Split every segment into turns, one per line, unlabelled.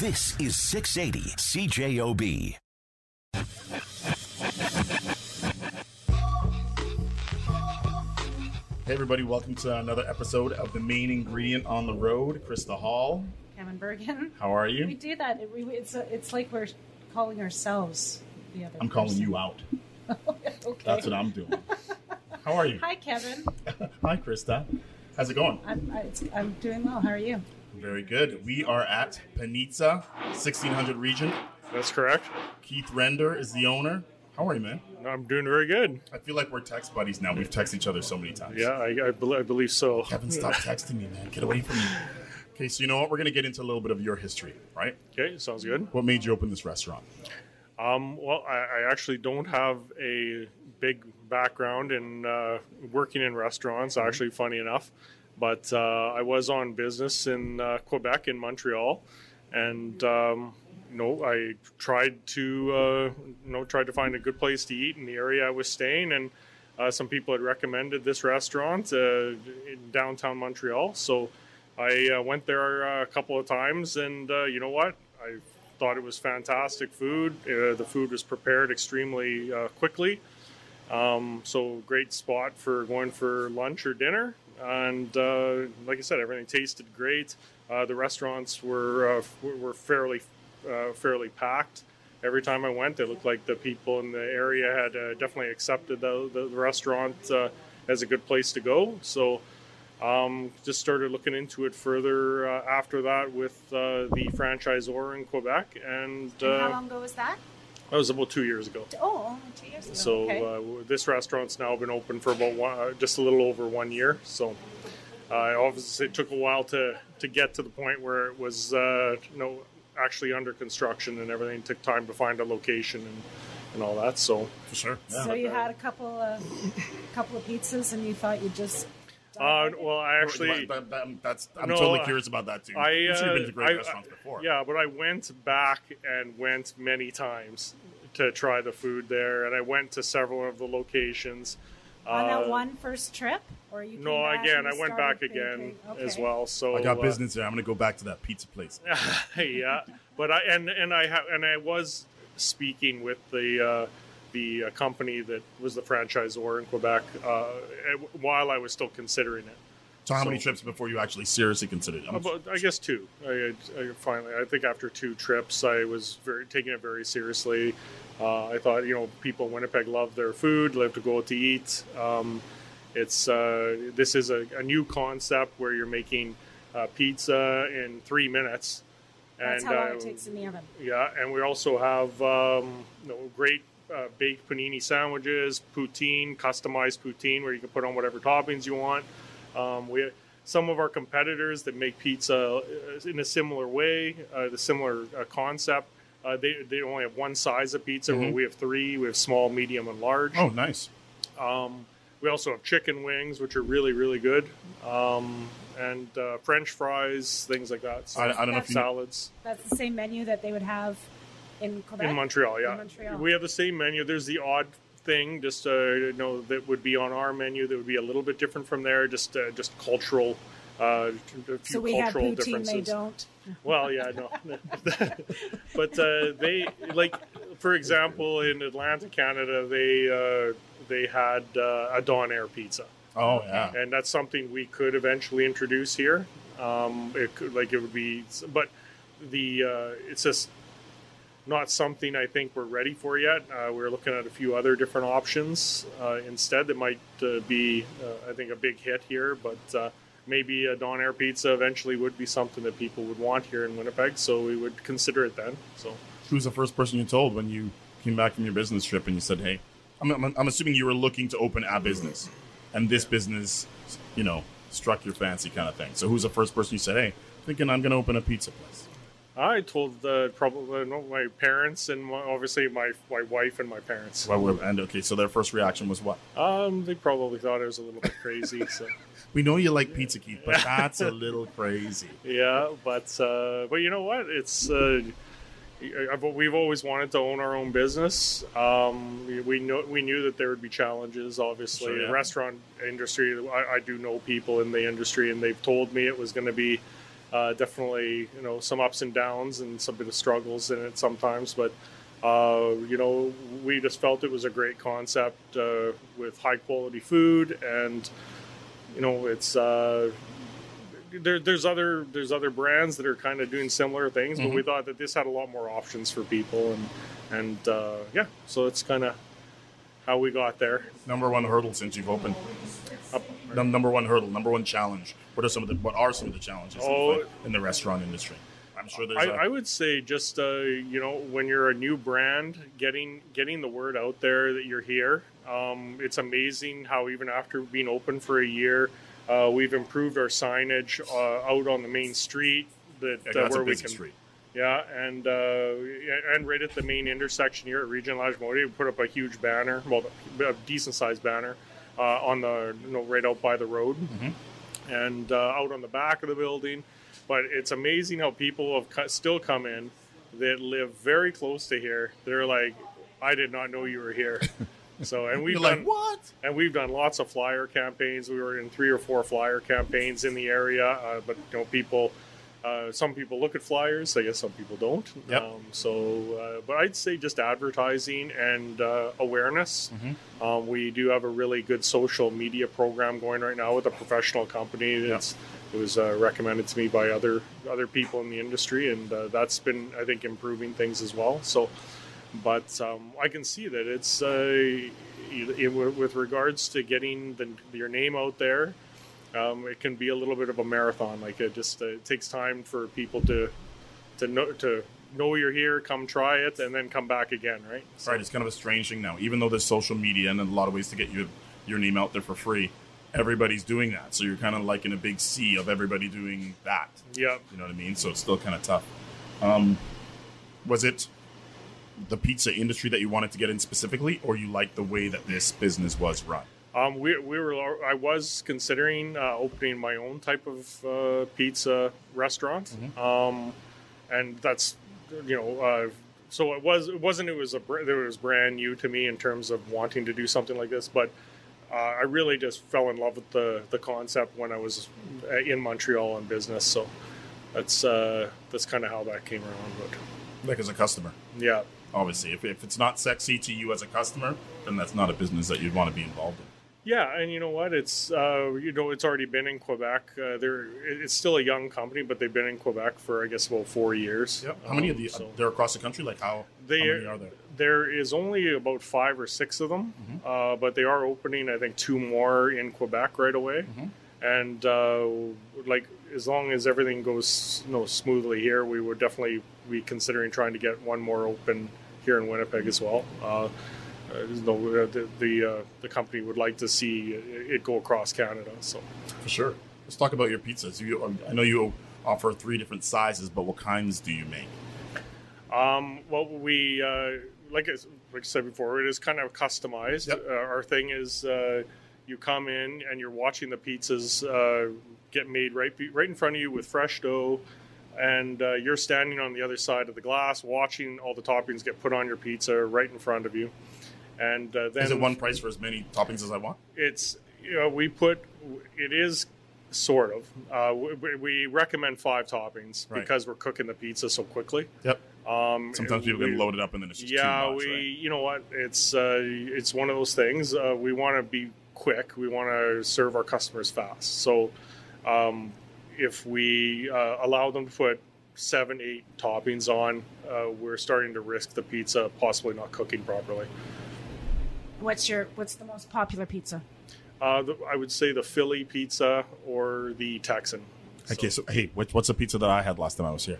This is 680 CJOB.
Hey, everybody, welcome to another episode of The Main Ingredient on the Road. Krista Hall,
Kevin Bergen.
how are you?
We do that. It, we, it's it's like we're calling ourselves the other.
I'm calling you out.
okay.
That's what I'm doing. How are you?
Hi, Kevin.
Hi, Krista. How's it going?
I'm I, it's, I'm doing well. How are you?
Very good. We are at Panizza, 1600 Regent.
That's correct.
Keith Render is the owner. How are you, man?
I'm doing very good.
I feel like we're text buddies now. We've texted each other so many times.
Yeah, I, I, bel I believe so.
Kevin, stop texting me, man. Get away from me. Okay, so you know what? We're going to get into a little bit of your history, right?
Okay, sounds good.
What made you open this restaurant?
Um, well, I, I actually don't have a big background in uh, working in restaurants. Actually, funny enough, but uh, I was on business in uh, Quebec in Montreal, and um, you know, I tried to uh, you know tried to find a good place to eat in the area I was staying, and uh, some people had recommended this restaurant uh, in downtown Montreal. So I uh, went there a couple of times, and you know what? I thought it was fantastic food. The food was prepared extremely quickly. Um, so great spot for going for lunch or dinner. And uh, like I said, everything tasted great. Uh, the restaurants were uh, were were fairly uh, fairly packed. Every time I went, it looked like the people in the area had uh, definitely accepted the, the, the restaurant uh, as a good place to go. So um, just started looking into it further uh, after that with uh, the franchisor in Quebec, and,
And how long ago was that?
That was about two years ago.
Oh, only two years ago.
So
okay.
uh, this restaurant's now been open for about one, uh, just a little over one year. So uh, obviously it took a while to to get to the point where it was uh, you know actually under construction and everything. It took time to find a location and, and all that. So
For sure.
so you had a couple of couple of pizzas, and you thought you'd just.
Uh, well, I actually.
That- that- that's, I'm
No,
totally curious about that too.
I,
I'm you've been to
uh,
great
I-
restaurants before.
Yeah, but I went back and went many times to try the food there, and I went to several of the locations.
on that
Uh,
one first trip, or you?
No, again, I went
started
back again
thinking,
as well. So
I got
uh,
business there. I'm going to go back to that pizza place.
yeah, but I and and I ha- and I was speaking with the uh, the uh, company that was the franchisor in Quebec uh, while I was still considering it.
So how many trips before you actually seriously considered it? I'm-
About, I guess two. I, I finally, I think after two trips, I was very taking it very seriously. Uh, I thought, you know, people in Winnipeg love their food, love to go out to eat. Um, it's uh, this is a, a new concept where you're making uh, pizza in three minutes.
That's
and
how long
uh,
it takes in the oven.
yeah, and we also have um, you know, great uh, baked panini sandwiches, poutine, customized poutine, where you can put on whatever toppings you want. Um, we some of our competitors that make pizza uh, in a similar way, uh, the similar uh, concept. Uh, they they only have one size of pizza, where
Mhm.
we have three. We have small, medium, and large.
oh, nice.
Um, we also have chicken wings, which are really really good, um, and uh, French fries, things like that. So,
I, I don't know if you know.
salads.
That's the same menu that they would have in Quebec.
In Montreal, yeah.
In Montreal.
We have the same menu. There's the odd thing, just uh, you know, that would be on our menu that would be a little bit different from there. Just uh, just cultural, uh, a few
so we have
cultural
poutine.
differences.
They don't.
Well, yeah, no, but uh, they like, for example, in Atlantic, Canada, they uh, they had uh, a donair pizza
Oh, yeah.
and that's something we could eventually introduce here. Um, it could like it would be, but the uh, it's just not something I think we're ready for yet. Uh, we're looking at a few other different options uh, instead that might uh, be, uh, I think, a big hit here. But uh, maybe a donair pizza eventually would be something that people would want here in Winnipeg, so we would consider it then. So.
Who's the first person you told when you came back from your business trip and you said, hey, I'm, I'm, I'm assuming you were looking to open a business and this business, you know, struck your fancy kind of thing. So who's the first person you said, hey, thinking I'm going to open a pizza place?
I told uh, probably my parents and my, obviously my my wife and my parents.
Well, and okay, so their first reaction was what?
Um, they probably thought I was a little bit crazy. So
We know you like pizza, Keith, but that's a little crazy.
yeah, but uh, but you know what? It's uh, we've always wanted to own our own business. Um, we- know we knew that there would be challenges. Obviously,
Sure, yeah.
restaurant industry. I, I do know people in the industry, and they've told me it was going to be Uh, definitely, you know, some ups and downs and some bit of struggles in it sometimes, but uh, you know, we just felt it was a great concept uh, with high quality food, and you know, it's uh, there, there's other there's other brands that are kind of doing similar things, but we thought that this had a lot more options for people, and and uh, yeah, so it's kind of how we got there.
Number one hurdle since you've opened. Number one hurdle, number one challenge. What are some of the what are some of the challenges in
Oh.
the- in the restaurant industry? I'm sure there's.
I,
a-
I would say just uh, you know when you're a new brand, getting getting the word out there that you're here. Um, it's amazing how even after being open for a year, uh, we've improved our signage uh, out on the main street. That
Yeah,
uh, where we can,
street.
yeah, and uh, and right at the main intersection here at Regent Lagimodière, we put up a huge banner, well, a decent sized banner on the you know right out by the road, and uh, out on the back of the building. But it's amazing how people have still come in that live very close to here. They're like, I did not know you were here. So and we've
You're
done
like what?
and we've done lots of flyer campaigns. We were in three or four flyer campaigns in the area, uh, but you know, people, uh, some people look at flyers. I guess some people don't.
Yep.
Um, so, uh, but I'd say just advertising and uh, awareness. Um, we do have a really good social media program going right now with a professional company. That's it was uh, recommended to me by other other people in the industry, and uh, that's been I think improving things as well. So but um, I can see that it's uh, it, with regards to getting the, your name out there. Um, it can be a little bit of a marathon. Like it just uh, it takes time for people to to know to know you're here, come try it, and then come back again. Right? So,
Right, it's kind of a strange thing now. Even though there's social media and a lot of ways to get your your name out there for free, everybody's doing that. So you're kind of like in a big sea of everybody doing that.
Yeah.
You know what I mean? So it's still kind of tough. Um, was it the pizza industry that you wanted to get in specifically, or you like the way that this business was run?
Um, we, we were I was considering uh, opening my own type of uh, pizza restaurant, um, and that's you know uh, so it was it wasn't it was a it was brand new to me in terms of wanting to do something like this, but uh, I really just fell in love with the the concept when I was uh, in Montreal in business. So that's uh, that's kind of how that came around. But
Like as a customer,
yeah,
obviously, if, if it's not sexy to you as a customer, then that's not a business that you'd want to be involved in.
Yeah, and you know what? It's uh, you know it's already been in Quebec. Uh, they're it's still a young company, but they've been in Quebec for I guess about four years.
How many of
Um,
the
so
they're across the country? Like how,
they
how many are there?
There is only about five or six of them,
Mm-hmm.
uh, but they are opening I think two more in Quebec right away.
Mm-hmm.
And uh, like as long as everything goes you know, smoothly here, we would definitely be considering trying to get one more open here in Winnipeg as well. Uh, uh, the the, uh, the company would like to see it go across Canada. So.
For sure. Let's talk about your pizzas. You, um, I know you offer three different sizes, but what kinds do you make?
Um, well, we uh, like I, like I said before, it is kind of customized.
Yep.
Uh, our thing is uh, you come in and you're watching the pizzas uh, get made right right in front of you with fresh dough, and uh, you're standing on the other side of the glass watching all the toppings get put on your pizza right in front of you. And uh, then
Is it one price for as many toppings as I want?
it's you know, we put it is sort of uh, we, we recommend five toppings
Right.
because we're cooking the pizza so quickly.
Yep.
Um,
Sometimes people
we-
get loaded up and then it's just
yeah,
too much.
we.
right?
You know what? It's uh, it's one of those things. Uh, we want to be quick. We want to serve our customers fast. So, um, if we uh, allow them to put seven, eight toppings on, uh, we're starting to risk the pizza possibly not cooking properly.
What's your What's the most popular pizza?
Uh, the, I would say the Philly pizza or the Texan.
Okay, so hey, what, what's the pizza that I had last time I was here?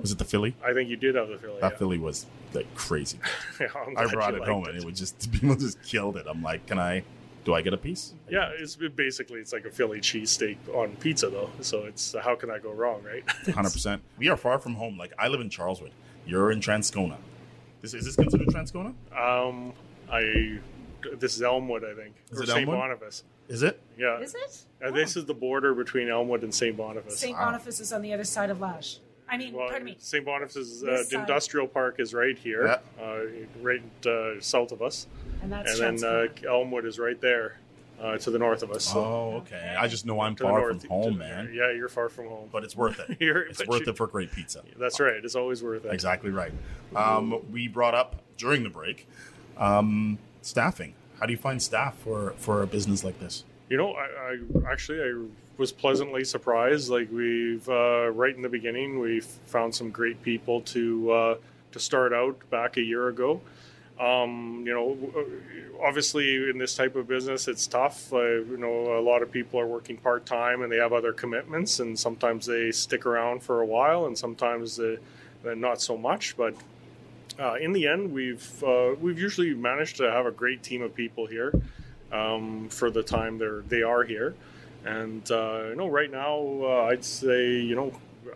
Was it the Philly?
I think you did have the Philly.
That
yeah.
Philly was like crazy.
Yeah, I'm
I
glad
brought it
liked
home and it was just people just killed it. I'm like, can I? Do I get a piece?
Yeah, it's basically it's like a Philly cheesesteak on pizza though. So it's how can I go wrong, right?
Hundred percent. We are far from home. Like I live in Charleswood. You're in Transcona. This is this considered Transcona?
Um, I this is Elmwood, I think,
Is
or
it
St.
Elmwood?
Boniface.
Is it?
Yeah,
Is it?
Uh, this is the border between Elmwood and St. Boniface.
St. Boniface is on the other side of Lash. I mean,
Well,
pardon me.
St. Boniface's uh, industrial park is right here,
Yeah.
uh, right uh, south of us,
And that's
and then uh, Elmwood is right there. uh, to the north of us. So
Oh, okay. I just know I'm
to the
far
north,
from home,
to-
man.
Yeah, you're far from home.
But it's worth it.
You're-
it's worth
you-
it for great pizza.
That's right. It's always worth it.
Exactly right. Um, we brought up during the break um, staffing. How do you find staff for for a business like this?
You know, I, I actually I was pleasantly surprised. Like we've uh, right in the beginning, we found some great people to uh, to start out back a year ago. Um, you know, obviously in this type of business, it's tough. Uh, you know, a lot of people are working part time and they have other commitments, and sometimes they stick around for a while, and sometimes they, not so much. But uh, in the end, we've uh, we've usually managed to have a great team of people here um, for the time they're they are here. And uh, you know, right now, uh, I'd say you know,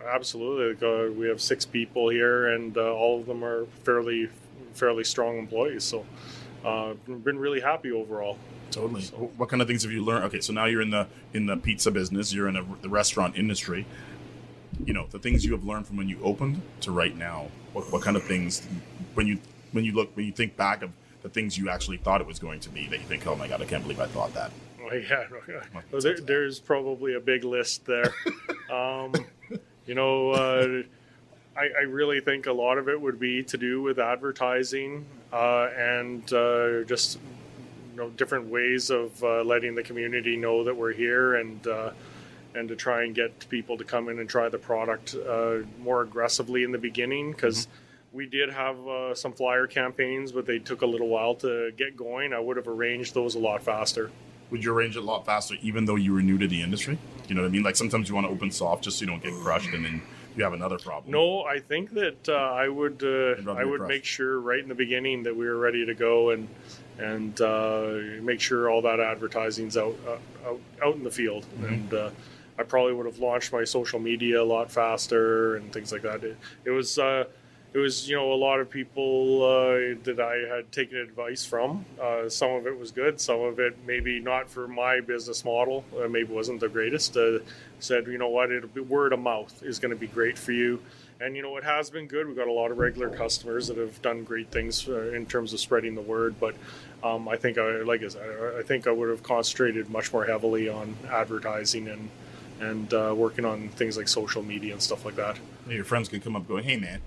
absolutely, like, uh, we have six people here, and uh, all of them are fairly fairly strong employees. So, uh, been really happy overall.
Totally.
So-
What kind of things have you learned? Okay, so now you're in the in the pizza business. You're in a, the restaurant industry. You know the things you have learned from when you opened to right now. What, what kind of things when you when you look when you think back of the things you actually thought it was going to be that you think, oh my god, I can't believe I thought that.
Oh, yeah, well, there, there's probably a big list there. um, you know, uh, I, I really think a lot of it would be to do with advertising uh, and uh, just you know different ways of uh, letting the community know that we're here and uh, and to try and get people to come in and try the product uh, more aggressively in the beginning because. We did have uh, some flyer campaigns, but they took a little while to get going. I would have arranged those a lot faster.
Would you arrange it a lot faster, even though you were new to the industry? You know what I mean? Like sometimes you want to open soft just so you don't get crushed, and then you have another problem.
No, I think that uh, I would uh, I would
crushed.
make sure right in the beginning that we were ready to go and and uh, make sure all that advertising's out uh, out, out in the field
Mm-hmm.
and. I probably would have launched my social media a lot faster and things like that. It, it was uh, it was you know a lot of people uh, that I had taken advice from. Uh, some of it was good, some of it maybe not for my business model. Uh, maybe wasn't the greatest. Uh, said you know what, it'll be word of mouth is going to be great for you. And you know it has been good. We've got a lot of regular customers that have done great things uh, in terms of spreading the word. But um, I think I like I said, I think I would have concentrated much more heavily on advertising and and uh, working on things like social media and stuff like that.
Your friends can come up going, hey man,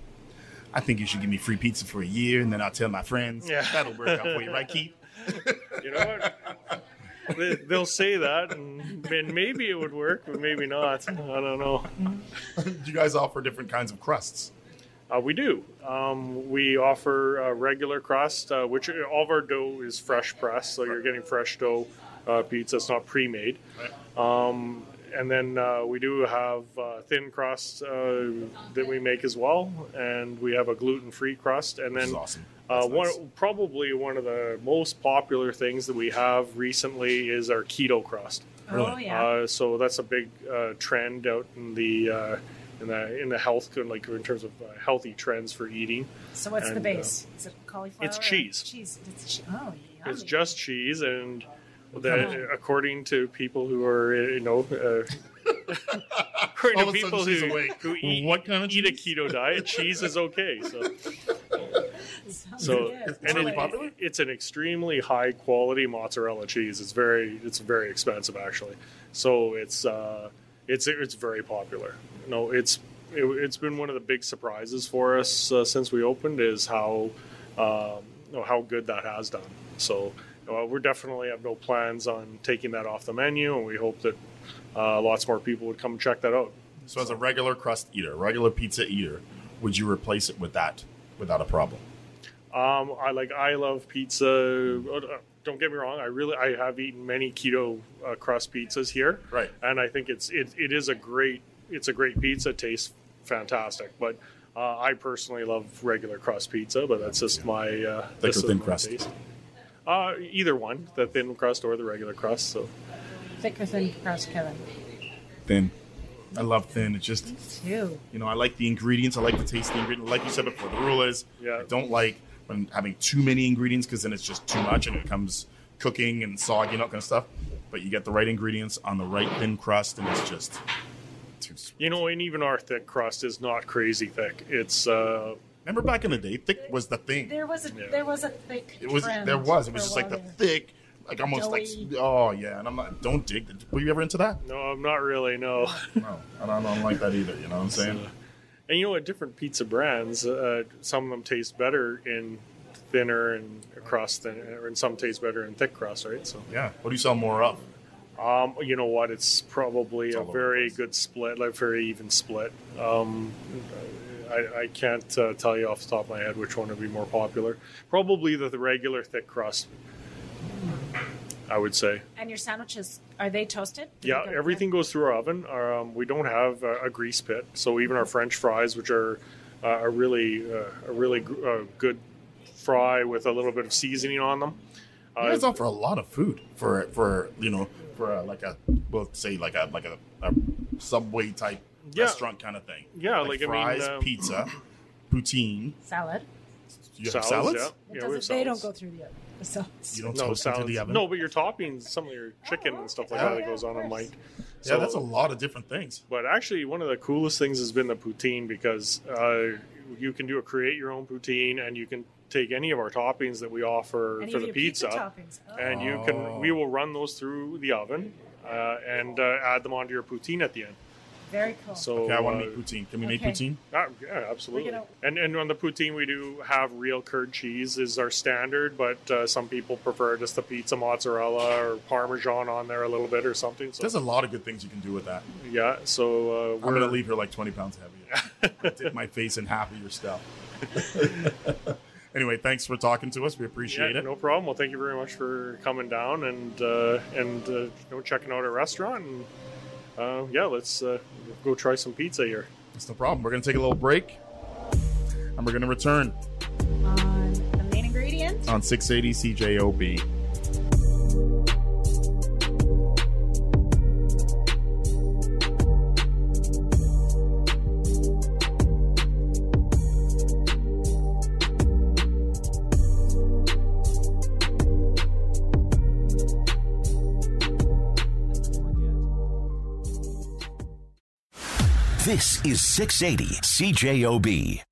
I think you should give me free pizza for a year, and then I'll tell my friends.
Yeah.
That'll work out for you, right, Keith?
You know what? They- They'll say that, and, and maybe it would work, but maybe not. I don't know.
Do you guys offer different kinds of crusts?
Uh, we do. Um, we offer uh, regular crust, uh, which all of our dough is fresh pressed, so you're getting fresh dough uh, pizza. It's not pre-made. Um, and then uh, we do have uh, thin crust uh, that we make as well, and we have a gluten-free crust. And then
awesome.
Uh,
That's
one,
nice.
probably one of the most popular things that we have recently is our keto crust.
Really?
Oh yeah.
Uh, so that's a big uh, trend out in the uh, in the in the health like in terms of uh, healthy trends for eating.
so what's the
and,
base? Is it cauliflower?
it's cheese.
Cheese. It's che- oh,
yeah.
It's
just cheese, and
kind
the,
of-
according to people who are you know. Uh, according
All
to
of a sudden
people who, who eat,
What kind of
eat a keto diet, cheese is okay. So,
Sounds
so
good.
and
really
it- it's an extremely high quality mozzarella cheese. It's very it's very expensive actually. So it's uh, it's it's very popular. No, it's it, it's been one of the big surprises for us uh, since we opened is how um, you know, how good that has done. So uh, we're definitely have no plans on taking that off the menu, and we hope that uh, lots more people would come check that out.
So, as a regular crust eater, regular pizza eater, would you replace it with that without a problem?
Um, I like I love pizza. Uh, Don't get me wrong. I really I have eaten many keto uh, crust pizzas here,
Right.
And I think it's it, it is a great it's a great pizza. Tastes fantastic, but uh, I personally love regular crust pizza. But that's just my uh,
Thick
this
or
is
thin crust?
taste. Uh, either one, the thin crust or the regular crust. So
Thick or thin crust, Kevin?
Thin. I love thin. It's just
Two.
you know I like the ingredients. I like the taste of the ingredients. Like you said before, the rule is
Yeah.
I don't like when having too many ingredients because then it's just too much and it becomes cooking and soggy and all kind of stuff. But you get the right ingredients on the right thin crust and it's just too sweet.
you know, and even our thick crust is not crazy thick. It's uh,
Remember back in the day, thick was the thing.
There was a
Yeah.
there was a thick.
It was
trend
there was. It was just like the
there.
thick. like almost like oh yeah. And I'm not don't dig. Were you ever into that?
No, I'm not really. No.
No, I don't, I don't like that either. You know what I'm saying?
And you know what? Different pizza brands, uh, some of them taste better in thinner and crust, than, and some taste better in thick crust, right? So,
Yeah. What do you sell more of?
um, you know what? It's probably
all
a very good split, like very even split. Um, I, I can't uh, tell you off the top of my head which one would be more popular. Probably the, the regular thick crust. I would say.
And your sandwiches are they toasted? Do
Yeah,
they go-
everything goes through our oven. Um, we don't have a, a grease pit, so even our French fries, which are uh, a really uh, a really g- uh, good fry with a little bit of seasoning on them.
You
Uh,
guys offer a lot of food for for you know for uh, like a we'll say like a like a, a subway type
Yeah.
restaurant kind of thing.
Yeah, like, I mean,
fries,
um,
pizza, poutine.
salad.
Do you have
salads,
salads?
yeah. Yeah, we have
they don't go through the oven. The salads.
You don't
No
toast into the oven.
No, but your toppings, some of your chicken and stuff like
Yeah.
that, that
Yeah,
goes on them
course.
might.
yeah, that's a lot of different things.
But actually, one of the coolest things has been the poutine because uh, you can do a create your own poutine, and you can take any of our toppings that we offer
Any
for the
your
pizza.
Oh.
and you
Oh.
can we will run those through the oven uh, and uh, add them onto your poutine at the end.
Very cool.
So
Okay, I want
uh,
to make poutine. Can we make poutine?
ah, yeah, absolutely.
Gonna-
And and on the poutine, we do have real curd cheese is our standard, but uh, some people prefer just the pizza mozzarella or parmesan on there a little bit or something. So
There's a lot of good things you can do with that.
yeah, so uh,
I'm
we're
gonna leave her like 20 pounds heavier. Dip my face in half of your stuff. anyway, thanks for talking to us. We appreciate
Yeah,
it.
no problem. Well, thank you very much for coming down and uh, and uh, you know checking out our restaurant. And uh, yeah, let's go try some pizza here.
It's no problem. We're gonna take a little break, and we're gonna return
On the main ingredient,
on 680 CJOB.
Is 680 CJOB.